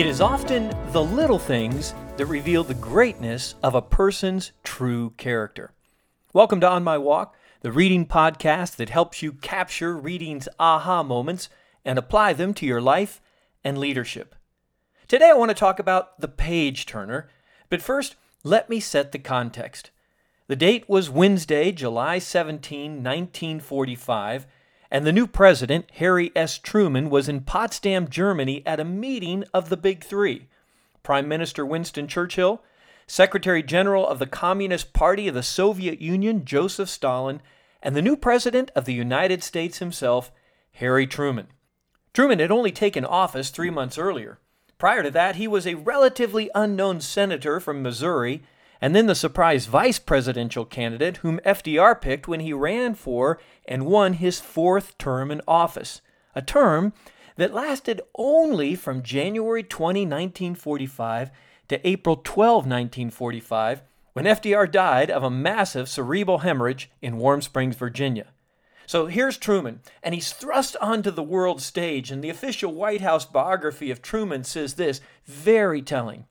It is often the little things that reveal the greatness of a person's true character. Welcome to On My Walk, the reading podcast that helps you capture reading's aha moments and apply them to your life and leadership. Today I want to talk about the page turner, but first, let me set the context. The date was Wednesday, July 17, 1945 and the new president, Harry S. Truman, was in Potsdam, Germany at a meeting of the Big Three Prime Minister Winston Churchill, Secretary General of the Communist Party of the Soviet Union, Joseph Stalin, and the new President of the United States himself, Harry Truman. Truman had only taken office three months earlier. Prior to that, he was a relatively unknown senator from Missouri and then the surprise vice presidential candidate whom FDR picked when he ran for and won his fourth term in office, a term that lasted only from January 20, 1945 to April 12, 1945, when FDR died of a massive cerebral hemorrhage in Warm Springs, Virginia. So here's Truman, and he's thrust onto the world stage, and the official White House biography of Truman says this very telling.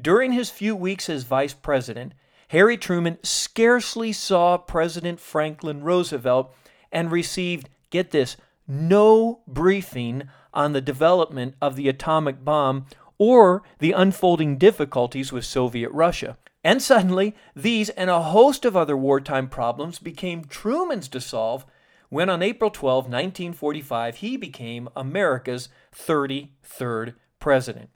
During his few weeks as vice president, Harry Truman scarcely saw President Franklin Roosevelt and received, get this, no briefing on the development of the atomic bomb or the unfolding difficulties with Soviet Russia. And suddenly, these and a host of other wartime problems became Truman's to solve when on April 12, 1945, he became America's 33rd president.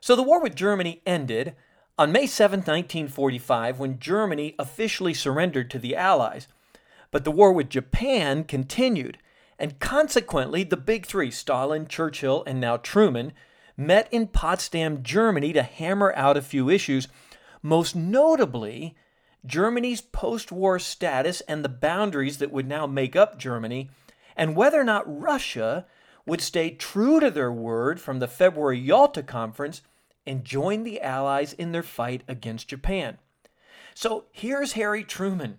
So the war with Germany ended on May 7, 1945, when Germany officially surrendered to the Allies. But the war with Japan continued, and consequently, the big three Stalin, Churchill, and now Truman met in Potsdam, Germany to hammer out a few issues, most notably Germany's post war status and the boundaries that would now make up Germany, and whether or not Russia would stay true to their word from the February Yalta Conference and join the Allies in their fight against Japan. So here's Harry Truman,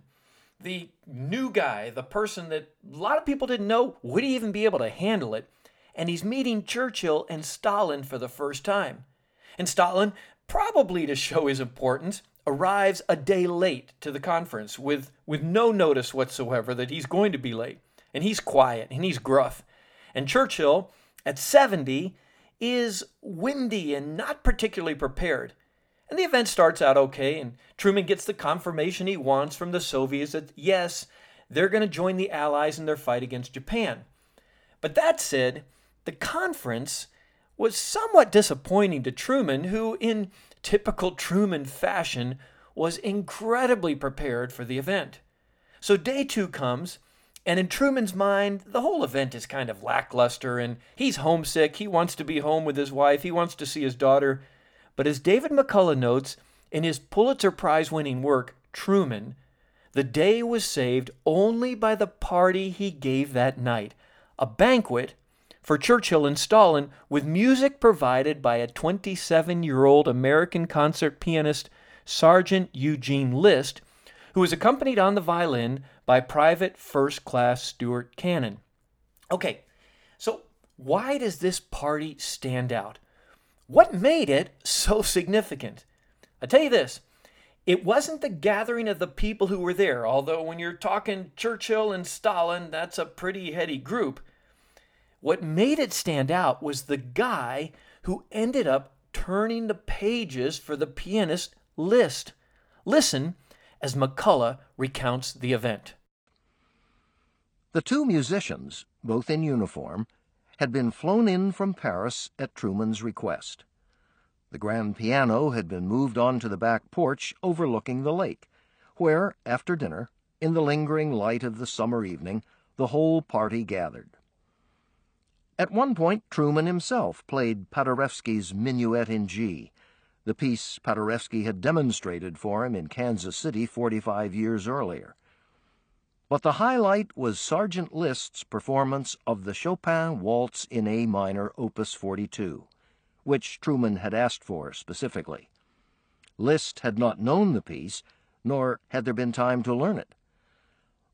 the new guy, the person that a lot of people didn't know would even be able to handle it, and he's meeting Churchill and Stalin for the first time. And Stalin, probably to show his importance, arrives a day late to the conference with, with no notice whatsoever that he's going to be late. And he's quiet and he's gruff. And Churchill, at 70, is windy and not particularly prepared. And the event starts out okay, and Truman gets the confirmation he wants from the Soviets that yes, they're going to join the Allies in their fight against Japan. But that said, the conference was somewhat disappointing to Truman, who, in typical Truman fashion, was incredibly prepared for the event. So day two comes, and in Truman's mind, the whole event is kind of lackluster, and he's homesick. He wants to be home with his wife, he wants to see his daughter. But as David McCullough notes in his Pulitzer Prize winning work, Truman, the day was saved only by the party he gave that night a banquet for Churchill and Stalin with music provided by a 27 year old American concert pianist, Sergeant Eugene List, who was accompanied on the violin by Private First Class Stuart Cannon. Okay, so why does this party stand out? What made it so significant? I tell you this it wasn't the gathering of the people who were there, although when you're talking Churchill and Stalin, that's a pretty heady group. What made it stand out was the guy who ended up turning the pages for the pianist List. Listen as McCullough recounts the event. The two musicians, both in uniform, had been flown in from Paris at Truman's request. The grand piano had been moved on to the back porch overlooking the lake, where, after dinner, in the lingering light of the summer evening, the whole party gathered. At one point, Truman himself played Paderewski's Minuet in G, the piece Paderewski had demonstrated for him in Kansas City 45 years earlier. But the highlight was Sergeant List's performance of the Chopin Waltz in A minor, Opus 42, which Truman had asked for specifically. List had not known the piece, nor had there been time to learn it.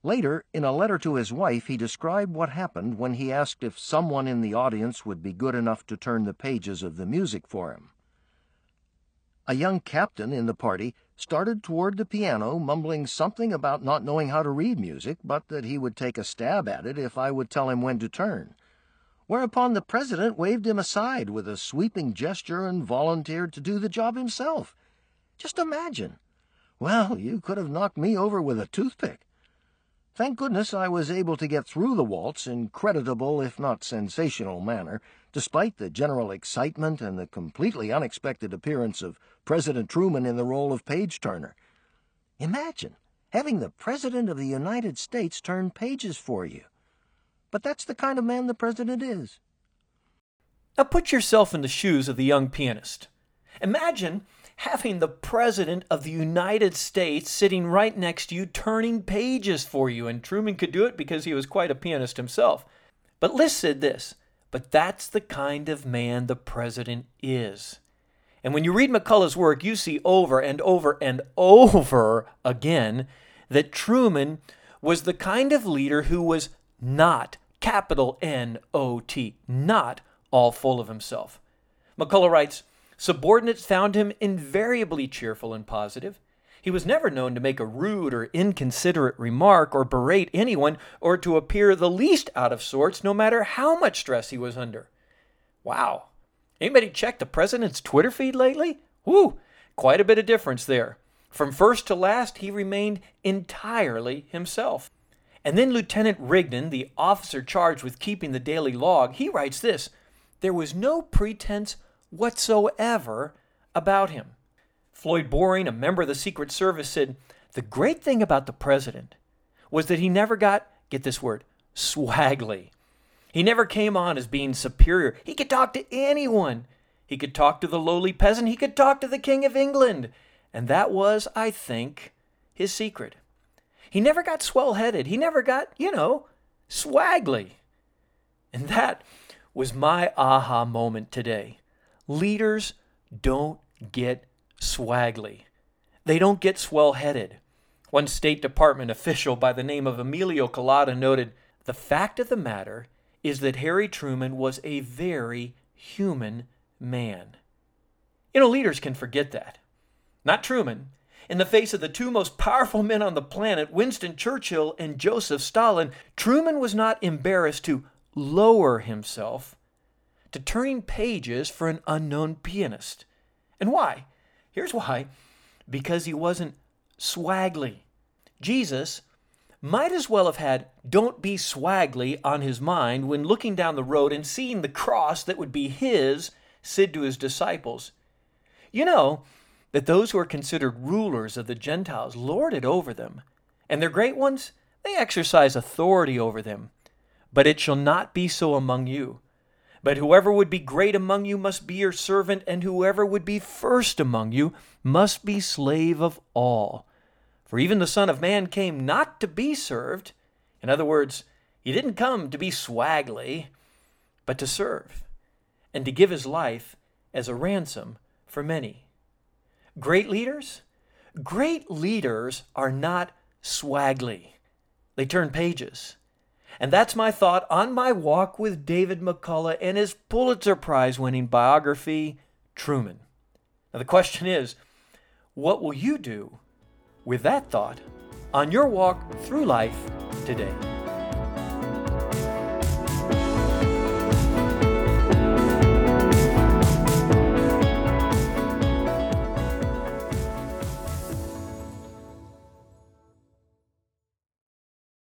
Later, in a letter to his wife, he described what happened when he asked if someone in the audience would be good enough to turn the pages of the music for him. A young captain in the party started toward the piano, mumbling something about not knowing how to read music, but that he would take a stab at it if I would tell him when to turn. Whereupon the president waved him aside with a sweeping gesture and volunteered to do the job himself. Just imagine! Well, you could have knocked me over with a toothpick. Thank goodness I was able to get through the waltz in creditable, if not sensational, manner, despite the general excitement and the completely unexpected appearance of President Truman in the role of page turner. Imagine having the President of the United States turn pages for you. But that's the kind of man the President is. Now put yourself in the shoes of the young pianist. Imagine having the President of the United States sitting right next to you, turning pages for you. And Truman could do it because he was quite a pianist himself. But List said this But that's the kind of man the President is. And when you read McCullough's work, you see over and over and over again that Truman was the kind of leader who was not, capital N O T, not all full of himself. McCullough writes, Subordinates found him invariably cheerful and positive. He was never known to make a rude or inconsiderate remark or berate anyone or to appear the least out of sorts no matter how much stress he was under. Wow. Anybody check the president's Twitter feed lately? Whew, quite a bit of difference there. From first to last, he remained entirely himself. And then Lieutenant Rigdon, the officer charged with keeping the daily log, he writes this There was no pretense whatsoever about him. Floyd Boring, a member of the Secret Service, said the great thing about the president was that he never got, get this word, swaggly. He never came on as being superior. He could talk to anyone. He could talk to the lowly peasant. He could talk to the King of England. And that was, I think, his secret. He never got swell headed. He never got, you know, swaggly. And that was my aha moment today. Leaders don't get swaggly. They don't get swell headed. One State Department official by the name of Emilio Collado noted The fact of the matter is that Harry Truman was a very human man. You know, leaders can forget that. Not Truman. In the face of the two most powerful men on the planet, Winston Churchill and Joseph Stalin, Truman was not embarrassed to lower himself to turning pages for an unknown pianist. And why? Here's why because he wasn't swaggly. Jesus might as well have had don't be swaggly on his mind when looking down the road and seeing the cross that would be his said to his disciples. You know that those who are considered rulers of the Gentiles lord it over them, and their great ones, they exercise authority over them. But it shall not be so among you. But whoever would be great among you must be your servant, and whoever would be first among you must be slave of all. For even the Son of Man came not to be served. In other words, he didn't come to be swaggly, but to serve, and to give his life as a ransom for many. Great leaders? Great leaders are not swaggly. They turn pages. And that's my thought on my walk with David McCullough and his Pulitzer Prize winning biography, Truman. Now, the question is what will you do with that thought on your walk through life today?